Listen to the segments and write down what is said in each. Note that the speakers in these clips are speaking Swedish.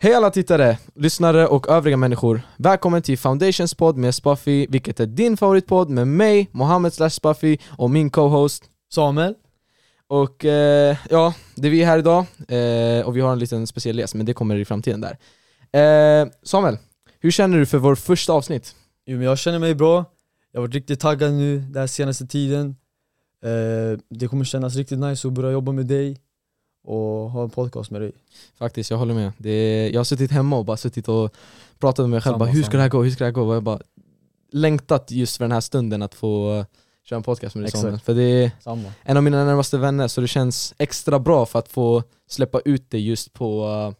Hej alla tittare, lyssnare och övriga människor. Välkommen till Foundations podd med Spuffy, vilket är din favoritpodd med mig, Mohammed slash Spuffy och min co-host Samuel. Och eh, ja, det är vi här idag eh, och vi har en liten speciell läs, men det kommer i framtiden där. Eh, Samuel, hur känner du för vår första avsnitt? Jo, men jag känner mig bra, jag har varit riktigt taggad nu den senaste tiden. Eh, det kommer kännas riktigt nice att börja jobba med dig och ha en podcast med dig. Faktiskt, jag håller med. Det är, jag har suttit hemma och bara suttit och pratat med mig själv, Samma, bara, hur ska det här gå, hur ska det här gå? Och jag bara längtat just för den här stunden att få köra en podcast med dig Exakt. För det är Samma. en av mina närmaste vänner, så det känns extra bra för att få släppa ut det just på, uh,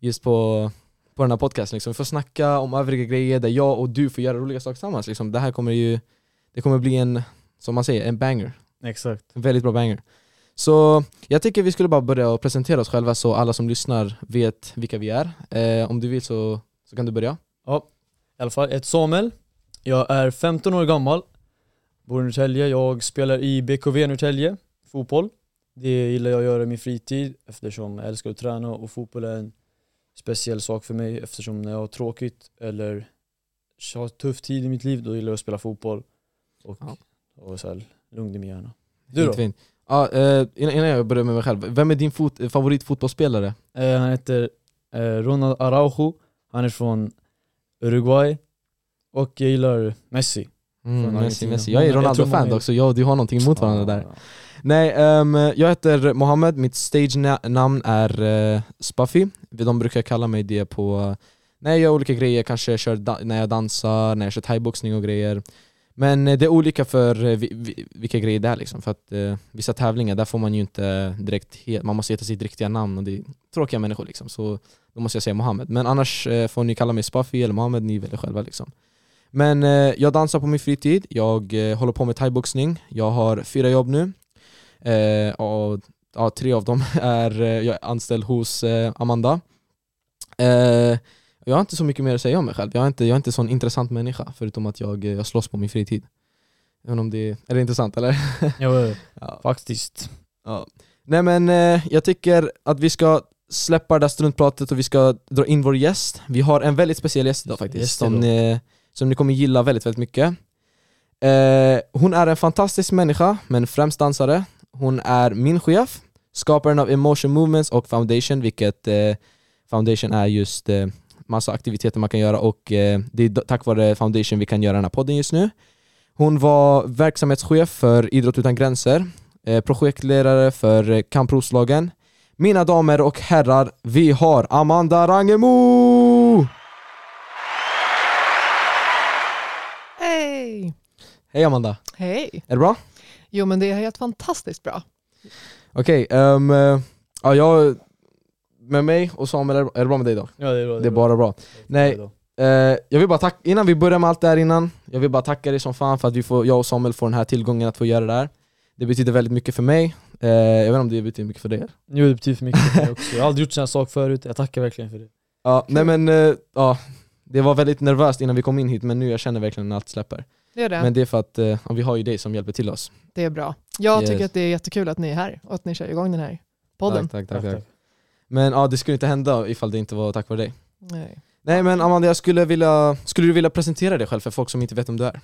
just på, på den här podcasten. Liksom. Vi får snacka om övriga grejer där jag och du får göra roliga saker tillsammans. Liksom. Det här kommer ju det kommer bli en, som man säger, en banger. Exakt. En väldigt bra banger. Så jag tycker vi skulle bara börja och presentera oss själva så alla som lyssnar vet vilka vi är. Eh, om du vill så, så kan du börja. Ja, i alla fall, jag heter Samuel, jag är 15 år gammal, bor i Norrtälje, jag spelar i BKV Norrtälje, fotboll. Det gillar jag att göra i min fritid eftersom jag älskar att träna och fotboll är en speciell sak för mig eftersom när jag har tråkigt eller har tuff tid i mitt liv då gillar jag att spela fotboll och, Ja. och så här, lugn i min hjärna. Du då? Fint. Ja, eh, innan jag börjar med mig själv, vem är din fot, favoritfotbollsspelare? Eh, han heter eh, Ronald Araujo, han är från Uruguay och jag gillar Messi. Mm, Messi. Messi. Jag är jag Ronaldo-fan dock så jag och du har någonting emot varandra där. Ja, Nej, ehm, jag heter Mohammed, mitt stage-namn är uh, Spuffy. De brukar kalla mig det på när jag gör olika grejer, kanske kör da- när jag dansar, när jag kör thaiboxning och grejer. Men eh, det är olika för eh, vilka grejer det är liksom. För att eh, vissa tävlingar, där får man ju inte direkt, man måste heta sitt riktiga namn och det är tråkiga människor liksom. Så då måste jag säga Mohammed. Men annars eh, får ni kalla mig Spuffy eller Mohammed, ni väljer själva liksom. Men eh, jag dansar på min fritid, jag eh, håller på med thaiboxning, jag har fyra jobb nu. Eh, och, ja, tre av dem är eh, jag är anställd hos eh, Amanda. Eh, Eh, jag har inte så mycket mer att säga om mig själv. Jag är inte, jag är inte en sån intressant människa förutom att jag, eh, jag slåss på min fritid. Inte om det är, är det intressant eller? ja, ja. faktiskt. Ja. Nej men eh, jag tycker att vi ska släppa det där struntpratet och vi ska dra in vår gäst. Vi har en väldigt speciell gäst idag faktiskt, som ni, som ni kommer gilla väldigt, väldigt mycket. Eh, hon är en fantastisk människa, men främst dansare. Hon är min chef, skaparen av Emotion Movements och Foundation, vilket eh, Foundation är just eh, massa aktiviteter man kan göra och eh, det är tack vare Foundation vi kan göra den här podden just nu. Hon var verksamhetschef för Idrott Utan Gränser, eh, projektledare för eh, Camp Roslagen. Mina damer och herrar, vi har Amanda Rangemo! Hej! Hej Amanda, Hej! är det bra? Jo men det är helt fantastiskt bra. Okej, ehm, eh, ja, jag, med mig och Samuel, är det bra med dig då? Ja, det är bra. Det är bara bra. Nej, Eh, jag vill bara tacka, innan vi börjar med allt det här innan, jag vill bara tacka dig som fan för att vi får, jag och Samuel får den här tillgången att få göra det här. Det betyder väldigt mycket för mig, eh, jag vet inte om det betyder mycket för dig? Jo, det betyder för mycket för mig också. Jag har aldrig gjort sån här sak förut, jag tackar verkligen för det. Ja, nej men, eh, ja, det var väldigt nervöst innan vi kom in hit men nu jag känner verkligen när allt släpper. Det är det. Men det är för att eh, ja, vi har ju dig som hjälper till oss. Det är bra. Jag Yes. tycker att det är jättekul att ni är här och att ni kör igång den här podden. Tack, tack, tack, tack. Men ja, det skulle inte hända ifall det inte var tack vare dig. Nej. Nej men Amanda, jag skulle vilja, skulle du vilja presentera dig själv för folk som inte vet om du är?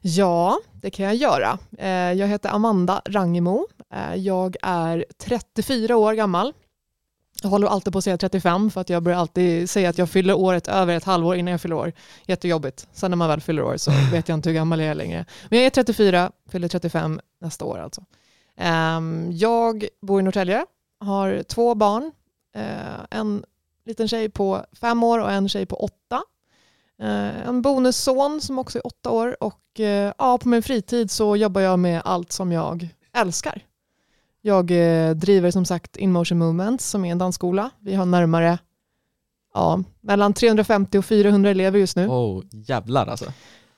Ja, det kan jag göra. Eh, Jag heter Amanda Rangemo. Eh, Jag är 34 år gammal. Jag håller alltid på att säga 35 för att jag börjar alltid säga att jag fyller året över ett halvår innan jag fyller år. Jättejobbigt. Sen när man väl fyller år så vet jag inte hur gammal jag är längre. Men jag är 34, fyller 35 nästa år alltså. Ehm, Jag bor i Norrtälje, har två barn. Eh, En liten tjej på fem år och en tjej på åtta. Eh, En bonusson som också är åtta år och eh, ja, på min fritid så jobbar jag med allt som jag älskar. Jag driver som sagt InMotion Movements som är en dansskola. Vi har närmare ja, mellan 350 och 400 elever just nu. Oh, jävlar alltså.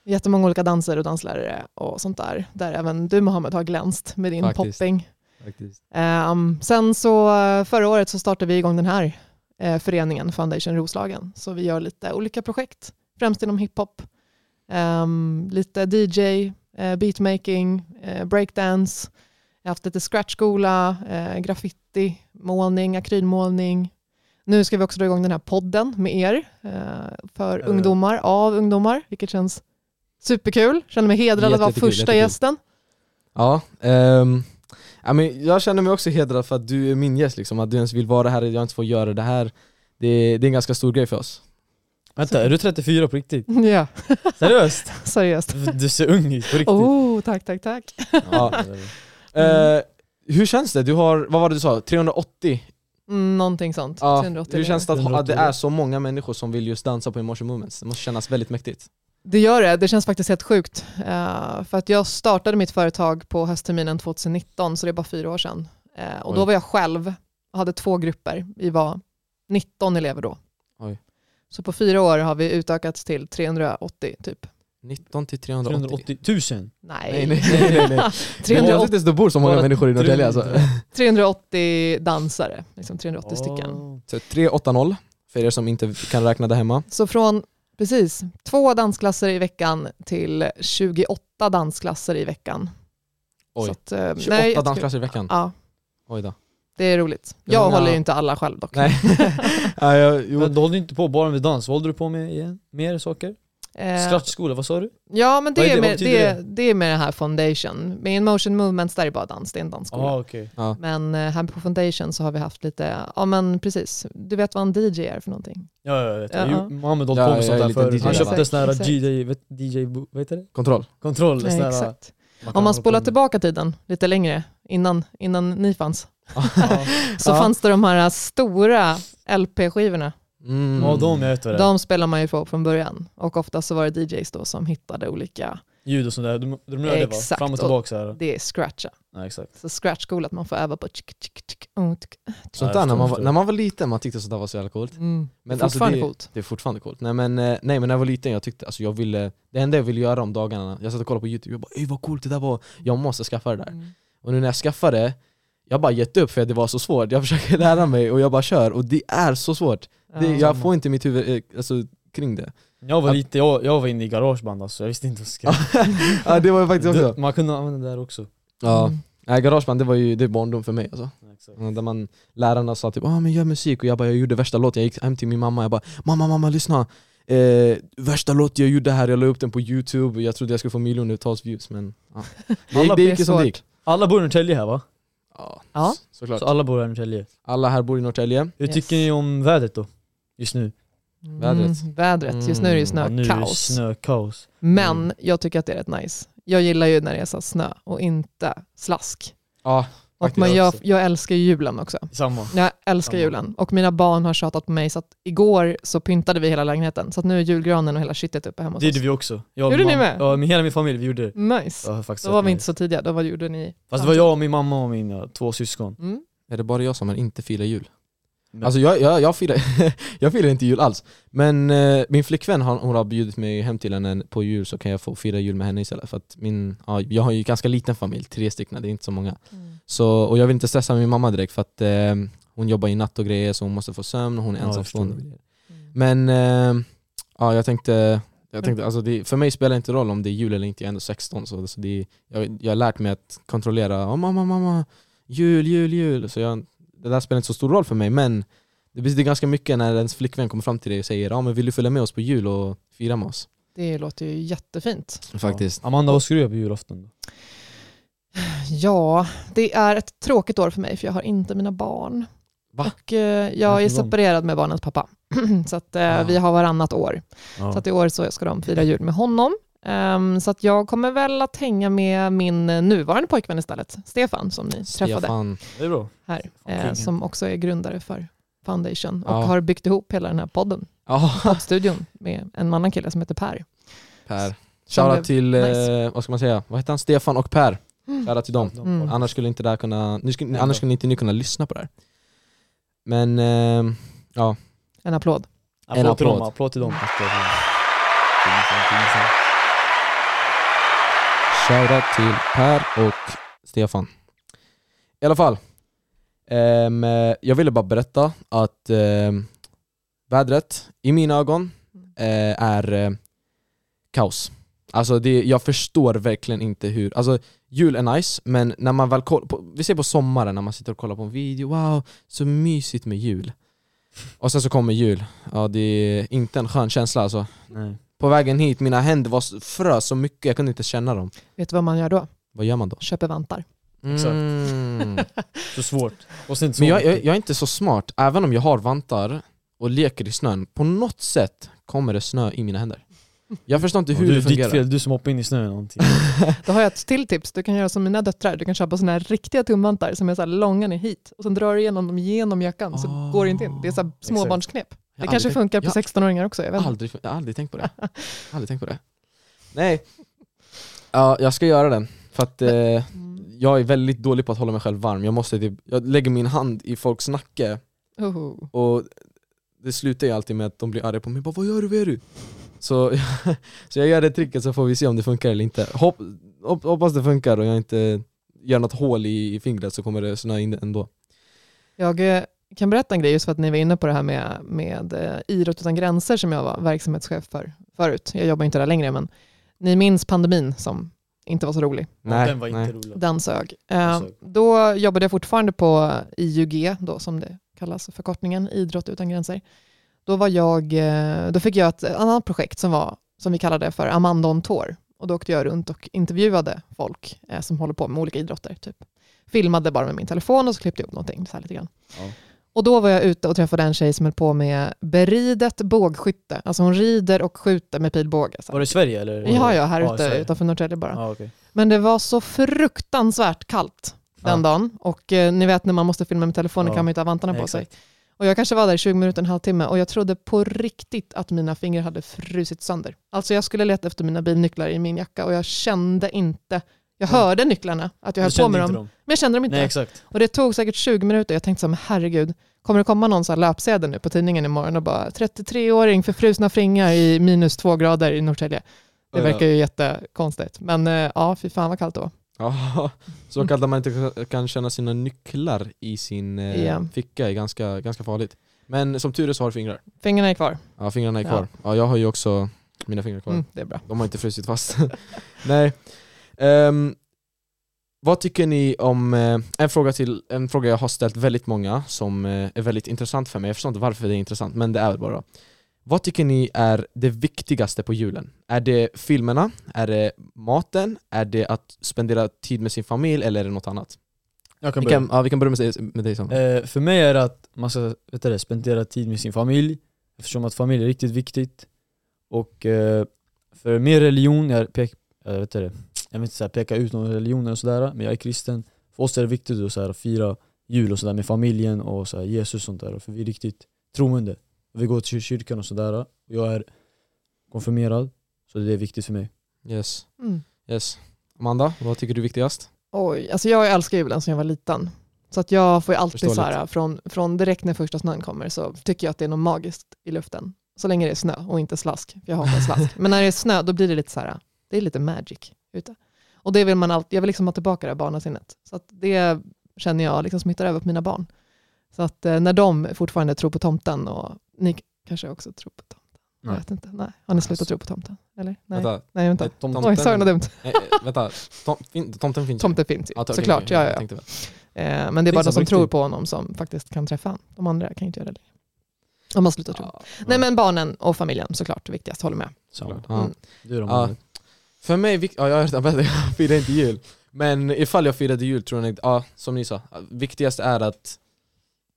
Jättemånga olika danser och danslärare och sånt där. Där även du Mohammed har glänst med din Faktiskt. popping. Faktiskt. Ehm, sen så eh, förra året så startade vi igång den här eh, föreningen Foundation Roslagen. Så vi gör lite olika projekt, främst inom hiphop. Ehm, lite DJ, eh, beatmaking, eh, breakdance. Jag har haft lite scratchskola, eh, graffiti, målning, akrylmålning. Nu ska vi också dra igång den här podden med er eh, för Eh. ungdomar, av ungdomar, vilket känns superkul. Känner mig hedrad att vara första jättekul. gästen. Ja, ehm, ja men jag känner mig också hedrad för att du är min gäst liksom, att du ens vill vara här, jag inte får göra det här Det, det är en ganska stor grej för oss Vänta, är du 34 på riktigt? Ja, Seriöst? seriöst. Du ser ung ut på riktigt. Oh, tack, tack, tack. ja. Eh, Hur känns det? Du har, vad var det du sa? 380? Mm, någonting sånt. Ja, 380 hur känns det att, att det 380. är så många människor som vill just dansa på Emotion Movements? Det måste kännas väldigt mäktigt Det gör det, det känns faktiskt helt sjukt. Eh, för att jag startade mitt företag på höstterminen 2019, så det är bara fyra år sedan. Eh, och då Oj. var jag själv och hade två grupper. Vi var 19 elever då. Oj. Så på fyra år har vi utökats till 380 typ. 19 till 380? 380 000? Nej, Nej nej nej, nej, nej. Det är 380, vanligt att det bor så många människor i Norrtälje alltså 380 dansare, liksom 380 stycken. Så 380 för er som inte kan räkna där hemma Så från precis två dansklasser i veckan till 28 dansklasser i veckan. Oj. Så att, eh, 28 nej, jag dansklasser i veckan? Ja, Oj då det är roligt. Jag många- håller ju inte alla själv dock. Nej, ja, jag, jo. Men du håller inte på bara med dans, vad håller du på med igen? Mer saker? Eh, Scratchskola, vad sa du? Ja, men det är är, det? Med, betyder det, det är med det här foundation. Med In Motion Movements där är bara dans, det är en dansskola. Ja okej. ja. Men eh, här på foundation så har vi haft lite, ja men precis, du vet vad en DJ är för någonting? Ja jag vet, Ja. ja. Mohammed håller Ja, på med sånt är där förut. Han köpte sån här. DJ, vet, DJ, vad heter det? Kontroll Kontroll, sån här, exakt. man Om man spolar tillbaka tiden lite längre, innan, innan ni fanns, Ja. så Ja. fanns det de här stora LP-skivorna. Mm. Ja de vet det. De spelar man ju på från början och ofta så var det DJs då som hittade olika, Ljud och sånt där, de, de rör det va? Fram och tillbaka så här. det är scratcha. Ja, exakt. Så scratch-skola att man får öva på tsk, tsk, tsk, oh, tsk. Sånt där när man, var, när man var liten, man tyckte sånt där var så jävla coolt Mm. Men det är alltså fortfarande det- coolt. Det är fortfarande coolt. Nej men, eh, nej men när jag var liten, jag tyckte, alltså jag ville, det enda jag ville göra om dagarna, jag satt och kollade på youtube, jag bara ey vad coolt det där var, jag måste skaffa det där. Mm. Och nu när jag skaffade, jag bara gett upp för att det var så svårt, jag försöker lära mig och jag bara kör, och det är så svårt. Det, Ja. jag får inte mitt huvud eh, alltså, kring det. Jag var lite, jag, jag var inne i garageband alltså, jag visste inte vad jag skulle ja det var jag faktiskt också. Man kunde använda det där också. Ja. Mm. Nej, garageband det var ju det är barndom för mig alltså. Exakt. Där man, lärarna sa typ ah, men gör musik och jag bara jag gjorde värsta låten, jag gick hem till min mamma jag bara mamma mamma lyssna eh, Värsta låten jag gjorde här, jag la upp den på youtube, jag trodde jag skulle få miljontals views men ja. det, gick, Alla det gick ju som det gick Alla bor i Norrtälje här va? Ja, Ja. såklart Så alla bor här i Norrtälje. Alla här bor i Norrtälje Hur Yes. tycker ni om vädret då? Just nu? Vädret. Mm, vädret. Just nu är det ju Mm, Ja, nu är det snökaos. snökaos. Men Mm. jag tycker att det är rätt nice. Jag gillar ju när det är så snö och inte slask. Ja, Och man, jag, jag älskar ju julen också. Samma. Jag älskar Samma. julen. Och mina barn har tjatat på mig så att igår så pyntade vi hela lägenheten. Så att nu är julgranen och hela shitet uppe hemma hos Det gjorde oss. vi också. Jag Gjorde ni med? Ja, med hela min familj, vi gjorde det. Nice. Ja, faktiskt Då var vi nice. inte så tidiga, då var, gjorde ni... Fast det var jag och min mamma och mina två syskon. Mm. är det bara jag som inte firar jul? Men- Alltså jag, jag, jag, firar, jag firar inte jul alls, men eh, min flickvän har, hon har bjudit mig hem till henne på jul så kan jag få fira jul med henne istället. För att min, ja, jag har ju ganska liten familj, tre stycken, det är inte så många. Så, Och jag vill inte stressa min mamma direkt för att eh, hon jobbar i natt och grejer så hon måste få sömn och hon är Ja, ensamstående. Mm. Men eh, ja, jag tänkte, jag tänkte alltså det, för mig spelar det inte roll om det är jul eller inte, jag är ändå 16 så, så det, jag, jag har lärt mig att kontrollera, oh, mamma, mamma, jul, jul, jul. Så jag, Det där spelar inte så stor roll för mig men det betyder ganska mycket när ens flickvän kommer fram till dig och säger ja men vill du följa med oss på jul och fira med oss? Det låter ju jättefint. Faktiskt. Ja. Amanda, vad ska du göra på julafton? då? Ja, det är ett tråkigt år för mig för jag har inte mina barn. Va? Och eh, jag är separerad med barnens pappa. så att eh, Ah. vi har varannat år. Ja. Så att i år så ska de fira jul med honom. Ehm, så att jag kommer väl att hänga med min nuvarande pojkvän istället, Stefan, som ni träffade Stefan. Det är bra. här. Eh, som också är grundare för Foundation och Ja. har byggt ihop hela den här podden, Ja, poddstudion, med en annan kille som heter Per. Per. Shoutout till, eh, nice. vad ska man säga, vad heter han? Stefan och Per. Mm. Shoutout till dem. Mm. Annars skulle inte det här kunna, nu skulle, annars skulle inte ni kunna lyssna på det här. Men, eh, ja. En applåd. Applåd till applåd. dem, applåd till dem. Shoutout till Per och Stefan. I alla fall. eh, jag ville bara berätta att ehm, vädret, i mina ögon, eh, är eh, kaos. Alltså det, jag förstår verkligen inte hur, alltså jul är nice, men när man väl kollar, på, vi ser på sommaren när man sitter och kollar på en video, wow, så mysigt med jul. Och sen så kommer jul. Ja det är inte en skön känsla alltså. Nej. På vägen hit, mina händer var frös så mycket, jag kunde inte känna dem. Vet du vad man gör då? Vad gör man då? Köper vantar. Exakt. Mm. Så svårt. Och sen så Men jag, jag, jag är inte så smart, även om jag har vantar och leker i snön, på något sätt kommer det snö i mina händer. Jag förstår inte hur du, det ditt fungerar. fel, du som hoppade in i snön någonting. Då har jag ett till tips. Du kan göra som mina döttrar. Du kan köpa såna här riktiga tumvantar som är så här långa ner hit och sen drar du igenom dem genom jackan så Ah. går det inte in. Det är så här småbarnsknep. Det kanske aldrig funkar på jag- 16-åringar också. Jag tänkt, aldrig, jag har aldrig tänkt på det. aldrig tänkt på det. Nej. Ja, jag ska göra den. För att eh, Mm. jag är väldigt dålig på att hålla mig själv varm. Jag, måste typ, jag lägger min hand i folks nacke Oho. och det slutar ju alltid med att de blir arga på mig. Bara, vad gör du, vad gör du? Så, så jag gör det tricket så får vi se om det funkar eller inte. Hopp, hopp, hoppas det funkar och jag inte gör något hål i, i fingret så kommer det snöa in ändå. Jag eh, kan berätta en grej just för att ni var inne på det här med, med eh, Idrott utan gränser som jag var verksamhetschef för förut. Jag jobbar inte där längre men ni minns pandemin som inte var så rolig. Ja, den var inte rolig. Den sög. Eh, då jobbade jag fortfarande på IUG, då, som det kallas, förkortningen Idrott utan gränser. Då, var jag, eh, då fick jag ett annat projekt som, var, som vi kallade för Amanda on Tour. Och då åkte jag runt och intervjuade folk eh, som håller på med olika idrotter. Typ. Filmade bara med min telefon och så klippte jag upp någonting. Så här lite grann. Ja. Och då var jag ute och träffade en tjej som höll på med beridet bågskytte. Alltså hon rider och skjuter med pilbåge. Var det i Sverige eller? Ja, ja, här Ja, ute utanför Norrtälje bara. Ja, okej. Men det var så fruktansvärt kallt den Ja. dagen. Och eh, ni vet när man måste filma med telefonen Ja. kan man inte ha vantarna på sig. exakt. Och jag kanske var där i 20 minuter, en halvtimme och jag trodde på riktigt att mina fingrar hade frusit sönder. Alltså jag skulle leta efter mina bilnycklar i min jacka och jag kände inte, jag Ja. hörde nycklarna, att jag höll på med inte dem, men jag kände dem inte. Nej exakt. Och det tog säkert 20 minuter, jag tänkte så här, herregud, kommer det komma någon så här löpsedel nu på tidningen imorgon och bara 33-åring för frusna fingrar i minus två grader i Norrtälje. Det Ja. verkar ju jättekonstigt. Men eh, ja, fy fan vad kallt det var. Ja, så kallt att man inte kan känna sina nycklar i sin Ja. ficka är ganska, ganska farligt. Men som tur är så har du fingrar. Fingrarna är kvar. Ja, fingrarna är Ja. kvar. Ja, jag har ju också mina fingrar kvar. Mm, det är bra. De har inte frusit fast. Nej. Ehm, vad tycker ni om, eh, en, fråga till, en fråga jag har ställt väldigt många som eh, är väldigt intressant för mig, jag förstår inte varför det är intressant, men det är bara Vad tycker ni är det viktigaste på julen? Är det filmerna? Är det maten? Är det att spendera tid med sin familj eller är det något annat? Jag kan Vi börja. kan, ja, vi kan börja med, dig- med dig Sam. Eh, för mig är det att man ska vet du, det, spendera tid med sin familj Eftersom att familj är riktigt viktigt Och eh, för mer religion, jag, pek, jag, vet det, jag vill inte så här, peka ut någon religion och sådär Men jag är kristen För oss är det viktigt att så här, fira jul och sådär med familjen och så här, Jesus och sånt där För vi är riktigt troende Vi går till kyrkan och sådär och Jag är konfirmerad Så det är viktigt för mig Yes. Mm. yes. Amanda, vad tycker du är viktigast? Oj, alltså jag älskar julen sedan jag var liten. Så att jag får ju alltid så här, från, från direkt när första snön kommer så tycker jag att det är något magiskt i luften. Så länge det är snö och inte slask, för jag hatar slask. Men när det är snö då blir det lite så här, det är lite magic ute. Och det vill man alltid, jag vill liksom ha tillbaka det här barnasinnet. Så att det känner jag liksom smittar över på mina barn. Så att eh, när de fortfarande tror på tomten och ni kanske också tror på tomten. Jag Nej. vet inte. Nej. Har ni slutat tro på tomten? Eller? Nej, Vänta, Nej vänta. Nej, tom- Oj, sa jag något dumt? eh, eh, vänta. Tom, fin, tomten finns ju. Tomten finns ju, Ja, okej, såklart. Ja, jag ja, ja. Eh, men det är bara de som tror på honom som faktiskt kan träffa honom. De andra kan inte göra det längre. Om man slutar tro. Ja, Nej men barnen och familjen såklart viktigast, håller med. Ja. Mm. Du då? För mig, ja, jag har redan berättat, jag firar inte jul. Men ifall jag firade jul tror jag, ja, som ni sa, viktigast är att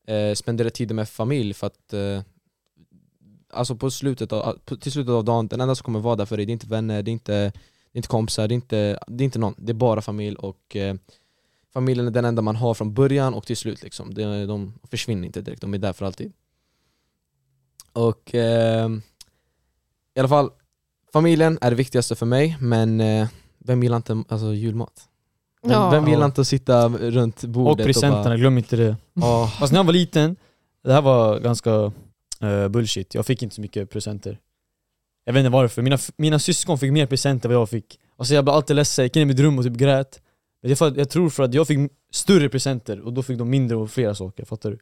eh, spendera tid med familj för att eh, Alltså på slutet av, till slutet av dagen, den enda som kommer vara där för dig, det är inte vänner, det är inte, det är inte kompisar, det är inte, det är inte någon, det är bara familj och eh, familjen är den enda man har från början och till slut liksom. De, de försvinner inte direkt, de är där för alltid. Och eh, i alla fall, familjen är det viktigaste för mig, men eh, vem gillar inte alltså, julmat? Vem, Ja. vem gillar inte att sitta runt bordet Och presenterna, glöm inte det bara, Fast när jag var liten, det här var ganska eh, bullshit, jag fick inte så mycket presenter Jag vet inte varför, mina, mina syskon fick mer presenter än vad jag fick Alltså jag blev alltid ledsen, jag gick in i mitt rum och typ grät Men det är för att, Jag tror för att jag fick större presenter och då fick de mindre och flera saker, fattar du?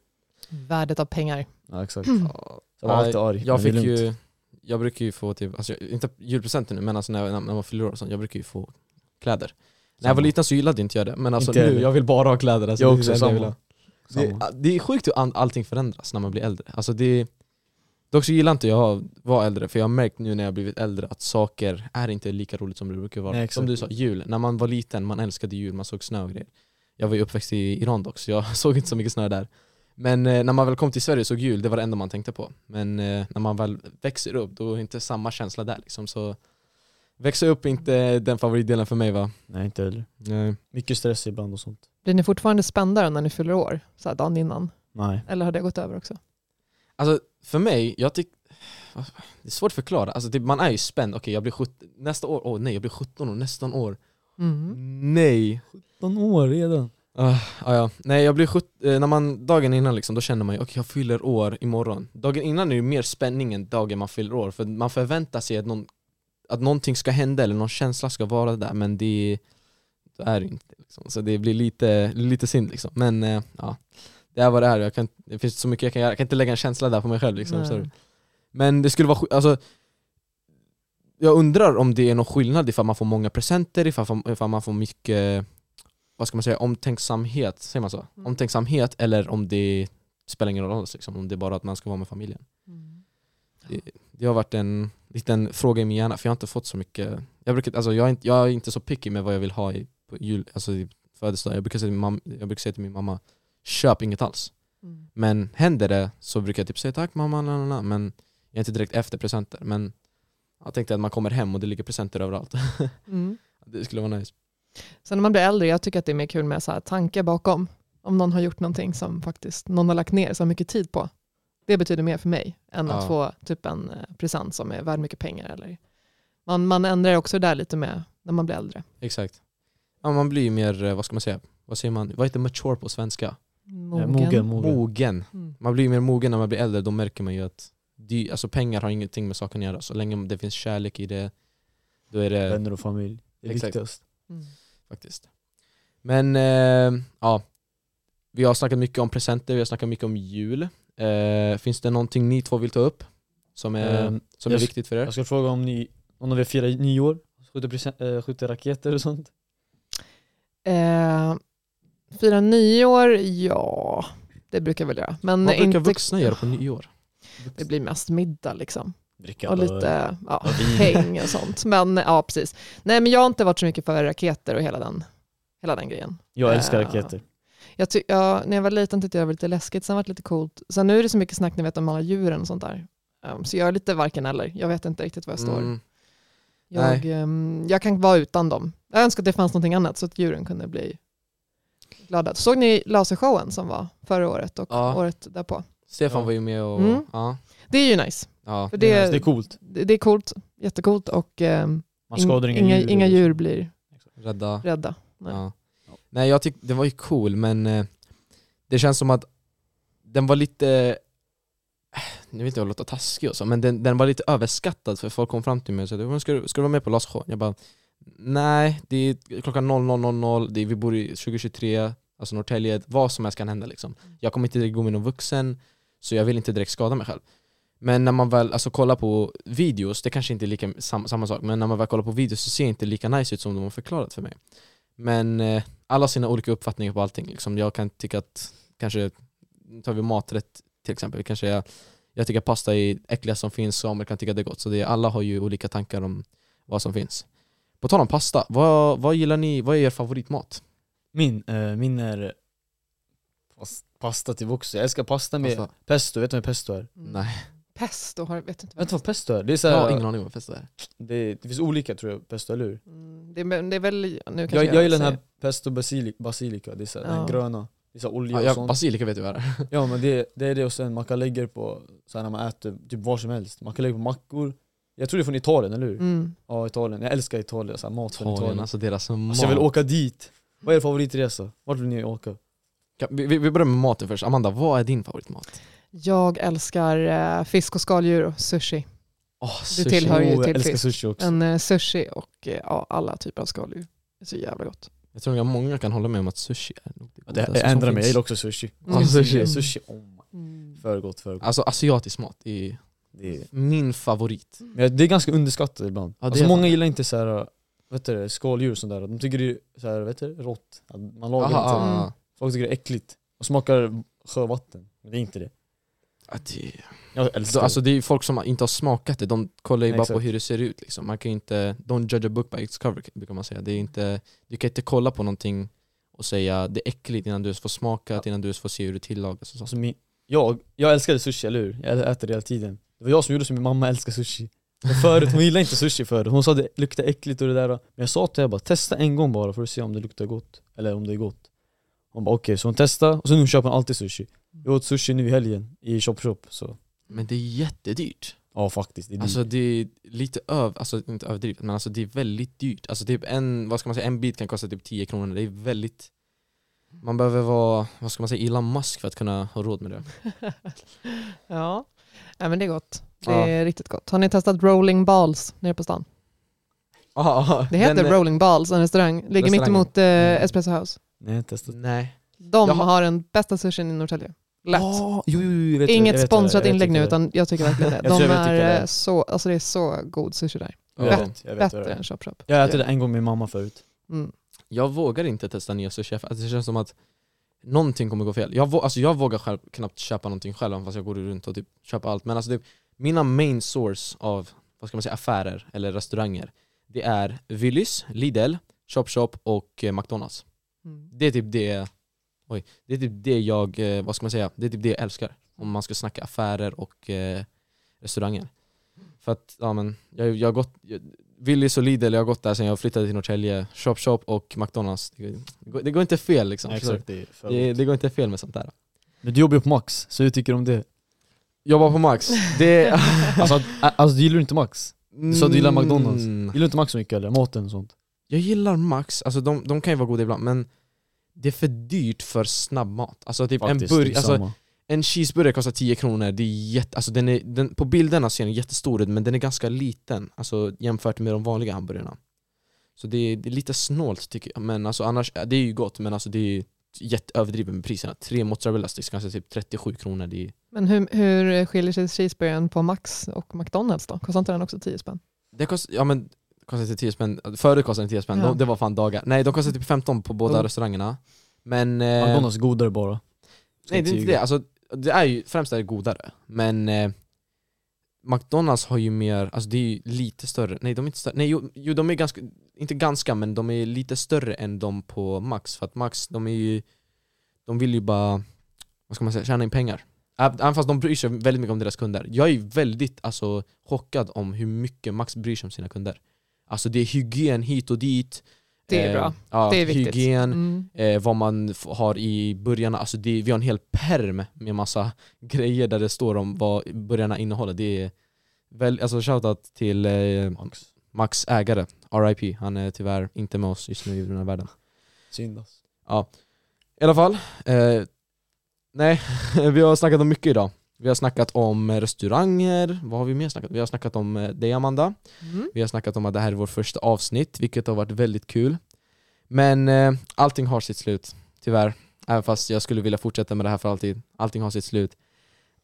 Värdet av pengar. Ja exakt Mm. Så jag var alltid arg, Jag men det är fick lugnt. ju, jag brukar ju få typ, alltså, inte julpresenter nu men alltså när, när man fyller år och sånt, jag brukar ju få kläder När jag var liten så gillade inte jag det, men alltså Inte jag nu, jag vill bara ha kläder alltså, Jag också, det samma. ha. Det, Samma. det är sjukt hur allting förändras när man blir äldre. Alltså det, dock så gillar inte jag att vara äldre, för jag har märkt nu när jag blivit äldre att saker är inte lika roligt som det brukar vara. Nej, som du sa, jul. När man var liten, man älskade jul, man såg snö och grejer. Jag var ju uppväxt i Iran dock, så jag såg inte så mycket snö där. Men eh, när man väl kom till Sverige såg jul, det var det enda man tänkte på. Men eh, när man väl växer upp, då är det inte samma känsla där liksom. Så växa upp är inte den favoritdelen för mig va? Nej inte heller. Nej. Mycket stress ibland och sånt. Blir ni fortfarande spända när ni fyller år? Så här dagen innan? Nej. Eller har det gått över också? Alltså för mig, jag tycker Det är svårt att förklara, alltså, typ, man är ju spänd, okej jag blir 17, nästa år, åh nej jag blir 17 år, nästan år Mm. Nej! 17 år redan. Uh, ja, ja. Nej jag blir 17, eh, när man, dagen innan liksom, då känner man ju okej jag fyller år imorgon. Dagen innan är det mer spänning än dagen man fyller år, för man förväntar sig att, någon, att någonting ska hända eller någon känsla ska vara där men det, det är det inte liksom. Så det blir lite, lite synd liksom, men eh, ja. Det är vad det är, jag kan, det finns så mycket jag kan göra, jag kan inte lägga en känsla där på mig själv liksom, sorry. Men det skulle vara alltså Jag undrar om det är någon skillnad ifall man får många presenter, ifall, ifall man får mycket Vad ska man säga, omtänksamhet, säger man så? Mm. Omtänksamhet eller om det spelar ingen roll alls liksom, om det är bara att man ska vara med familjen Mm. Det har varit en liten fråga i min hjärna, för jag har inte fått så mycket Jag, brukar, alltså, jag, är, inte, jag är inte så picky med vad jag vill ha i, på jul, alltså i födelsedag jag brukar, säga till min mamma, jag brukar säga till min mamma Köp inget alls Mm. Men händer det så brukar jag typ säga tack mamma, la. men jag är inte direkt efter presenter. Men jag tänkte att man kommer hem och det ligger presenter överallt. Mm. det skulle vara nice. Sen när man blir äldre, jag tycker att det är mer kul med så här tankar bakom. Om någon har gjort någonting som faktiskt någon har lagt ner så mycket tid på. Det betyder mer för mig än att Ja. få typ en eh, present som är värd mycket pengar. Eller. Man, man ändrar också det där lite med när man blir äldre. Exakt. Ja, man blir mer, eh, vad ska man säga, vad säger man, vad heter mature på svenska? Mogen. mogen, mogen. Mogen. Mm. Man blir mer mogen när man blir äldre, då märker man ju att dy, alltså pengar har ingenting med saken att göra. Så länge det finns kärlek i det, då är det Vänner och familj. Det är Exakt. viktigast. Mm. Faktiskt. Men eh, ja, vi har snackat mycket om presenter, vi har snackat mycket om jul. Eh, finns det någonting ni två vill ta upp som är, Ehm, som är viktigt för er? Jag ska fråga om ni, om ni vill fira nyår? Skjuter, present, äh, skjuter raketer och sånt? Eh, fira nyår, ja det brukar jag väl göra. Men Vad brukar inte, vuxna göra på nyår? det blir mest middag liksom. Dricka och lite ja, och häng och sånt. Men ja, precis. Nej, men jag har inte varit så mycket för raketer och hela den, hela den grejen. Jag älskar Eh, raketer. Jag ty- ja, när jag var liten tyckte jag det var lite läskigt, sen var det lite coolt. Sen nu är det så mycket snack ni vet om alla djuren och sånt där. Um, så jag är lite varken eller. Jag vet inte riktigt var jag står. Mm, Jag, um, jag kan vara utan dem. Jag önskar att det fanns någonting annat så att djuren kunde bli glada. Såg ni lasershowen som var förra året och Ja. året därpå? Stefan Ja. var ju med och... Mm. Ja, Det är ju nice. ja. För Det, det, är, det är coolt. det, det är coolt, jättecoolt och um, Man skadar inga, inga, djur. inga djur blir Rädda. rädda. Nej. Ja. Nej jag tyckte det var ju cool men eh, det känns som att den var lite, nu vill inte jag låta taskig och så, men den, den var lite överskattad för folk kom fram till mig och sa "Men ska, du- ska du vara med på lasershowen? Jag bara Nej, det är klockan 00.00, det är, vi bor i 2023, alltså Norrtälje, vad som helst kan hända liksom. Jag kommer inte gå med någon vuxen, så jag vill inte direkt skada mig själv. Men när man väl alltså, kollar på videos, det kanske inte är lika, sam, samma sak, men när man väl kollar på videos så ser det inte lika nice ut som de har förklarat för mig. Men eh, alla har sina olika uppfattningar på allting. Liksom. Jag kan tycka att, kanske, nu tar vi maträtt till exempel, kanske jag, jag tycker pasta är äckligast som finns, Samuel kan tycka det är gott. Så det, alla har ju olika tankar om vad som finns. På tal om pasta, vad, vad gillar ni, vad är er favoritmat? Min, eh, min är pasta till vuxna. Jag älskar pasta med Pasta? pesto, vet du vad pesto är? Mm. Nej, Pesto, har, vet inte Vet du vad vad pesto är? Det är så jag har ingen aning vad det är. det, det finns olika tror jag, pesto, eller hur? Mm, det, är, det är väl, nu kanske Jag, jag gillar den här pesto basili, basilika, det är så här, Ja. den gröna. Det är så här olja Ja, och jag, sånt. basilika vet du vad det är. Ja men det, det är det och sen man kan lägga det på, så här, när man äter typ var som helst. Man kan lägga på mackor. Jag tror det är från Italien, eller hur? Mm. Ja Italien, jag älskar Italien, så här, mat från Italien, Italien. alltså deras mat. Alltså jag vill åka dit. Vad är er favoritresa? Vart vill ni åka? Vi, vi börjar med maten först. Amanda, vad är din favoritmat? Jag älskar eh, fisk och skaldjur och sushi. Oh, Det tillhör ju Oh, jag till fisk. sushi också. En eh, sushi och eh, ja, alla typer av skaldjur. Det är så jävla gott. Jag tror att många kan hålla med om att sushi är nog det det, godaste jag ändrar mig, jag gillar också sushi. Mm. Ja, sushi. Mm. sushi oh my. Mm. För gott, för gott. Alltså asiatisk mat är Det är, min favorit. men det är ganska underskattat ibland. Ja, det alltså många fan. gillar inte så här, vet du, skaldjur och sånt där. De tycker det är så här, vet du, rått. Man lagar Aha, inte. Folk tycker det är äckligt. och smakar sjövatten. Men det är inte det. Ja, det, Jag älskar alltså det är ju folk som inte har smakat det, de kollar ju Nej, bara på exakt. hur det ser ut liksom. Man kan ju inte, don't judge a book by its cover brukar man säga. Det är inte, du kan inte kolla på någonting och säga det är äckligt innan du ens får smaka det, innan du ens får se hur det tillagas och så. Alltså min, jag, jag älskade sushi, eller hur? Jag äter det hela tiden. Det var jag som gjorde så min mamma älskar sushi. Men förut, hon gillade inte sushi förut. Hon sa det luktar äckligt och det där. Men jag sa till henne bara, testa en gång bara för att se om det luktar gott. Eller om det är gott. Hon bara okej, så hon testade och så nu köper hon alltid sushi. Jag åt sushi nu i helgen i Chop Chop. Så Men det är jättedyrt. ja faktiskt, det är Alltså dyrt. det är lite öv, alltså inte överdrivet, men alltså det är väldigt dyrt. Alltså typ en, vad ska man säga, en bit kan kosta typ 10 kronor. Det är väldigt man behöver vara, vad ska man säga, Elon Musk för att kunna ha råd med det. Ja, Nej, men det är gott. Det Ja. är riktigt gott. Har ni testat Rolling Balls nere på stan? Aha, Det heter den, Rolling Balls, en restaurang. Ligger mitt emot eh, Espresso House. Nej, jag har testat. Nej. De Jaha. har den bästa sushin i Norrtälje. Lätt. Oh, jo, jo, jo, jag vet Inget jag vet sponsrat jag vet inlägg nu det utan jag tycker verkligen det. Jag De jag det är är. eh, så, alltså det är så god sushi där. Jag Ja. vet, jag vet det Bättre än Chop Chop. Jag ätit det en gång med min mamma förut. Mm. Jag vågar inte testa nya sushi för det känns som att någonting kommer gå fel. Jag, vå- alltså jag vågar själv knappt köpa någonting själv även fast jag går runt och typ köper allt. Men alltså det, mina main source av vad ska man säga, affärer eller restauranger det är Willys, Lidl, Chop Chop och eh, McDonalds. Mm. Det är typ det Oj, det är typ det jag, eh, vad ska man säga, det är typ det jag älskar. Om man ska snacka affärer och eh, restauranger. För att, ja men, jag, jag har gått, jag, Willys och Lidl, jag har gått där sedan jag flyttade till Norrtälje, Chop Chop och McDonalds. Det, går, det går inte fel liksom. Du? exakt, det, det, det går inte fel med sånt där. Men du jobbar ju på Max, så hur tycker du om det? Jobba på Max, det... Alltså, alltså du gillar inte Max? Du sa du gillar McDonalds. Mm. Gillar du inte Max så mycket eller? Maten och sånt? Jag gillar Max, alltså de, de kan ju vara goda ibland men det är för dyrt för snabbmat. Alltså typ Faktiskt, en, det burg, är alltså, en cheeseburgare kostar 10 kronor, det är jätte, alltså den är, den, på bilderna ser den jättestor ut men den är ganska liten alltså, jämfört med de vanliga hamburgarna. Så det är, det är lite snålt tycker jag, men alltså, annars, det är ju gott men alltså, det är jätteöverdrivet med priserna. Tre mozzarella sticks kanske typ 37 kronor. Det är, Men hur, hur skiljer sig cheeseburgaren på Max och McDonalds då? Kostar inte den också 10 spänn? det kostar, ja men kostar inte 10 spänn, förut kostade den 10 spänn, Ja. de, det var fan dagar. Nej de kostar typ 15 på båda Oh. restaurangerna. Men... eh, McDonalds är godare bara. Ska Nej det är inte ljuga. det, alltså, det är ju, främst är det godare, men eh, McDonalds har ju mer, alltså det är ju lite större, nej de är inte större, nej jo, jo de är ganska, inte ganska men de är lite större än de på Max, för att Max de är ju, de vill ju bara, vad ska man säga, tjäna in pengar. Ä- Även fast de bryr sig väldigt mycket om deras kunder. Jag är väldigt alltså, chockad om hur mycket Max bryr sig om sina kunder. Alltså det är hygien hit och dit. Det är eh, bra. Ja, Det är viktigt. Hygien, Mm. eh, vad man har i burgarna, alltså det, vi har en hel perm med massa grejer där det står om vad burgarna innehåller. Det är väl, alltså shoutout till eh, Max. Max ägare, RIP, han är tyvärr inte med oss just nu i den här världen. Synd alltså. I alla fall, eh, nej, vi har snackat om mycket idag. Vi har snackat om eh, restauranger, vad har vi mer snackat om? Vi har snackat om eh, dig Amanda, Mm. vi har snackat om att det här är vårt första avsnitt, vilket har varit väldigt kul. Men eh, allting har sitt slut, tyvärr. Även fast jag skulle vilja fortsätta med det här för alltid. Allting har sitt slut.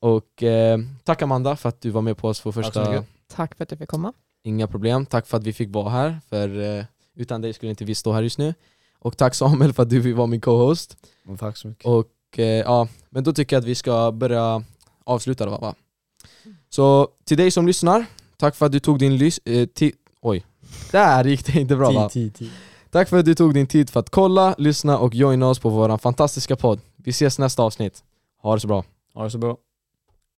Och eh, tack Amanda för att du var med på oss så första... mycket. Tack för att jag fick komma. Inga problem. Tack för att vi fick vara här, för eh, utan dig skulle inte vi stå här just nu. Och tack Samuel för att du vill vara min co-host. Tack så mycket. Och eh, ja, men då tycker jag att vi ska börja avsluta då va? Så till dig som lyssnar, tack för att du tog din lys... Eh, Oj, där gick det inte bra va? Tid, tid, tid. Tack för att du tog din tid för att kolla, lyssna och joina oss på vår fantastiska podd. Vi ses nästa avsnitt. Ha det så bra. Ha det så bra.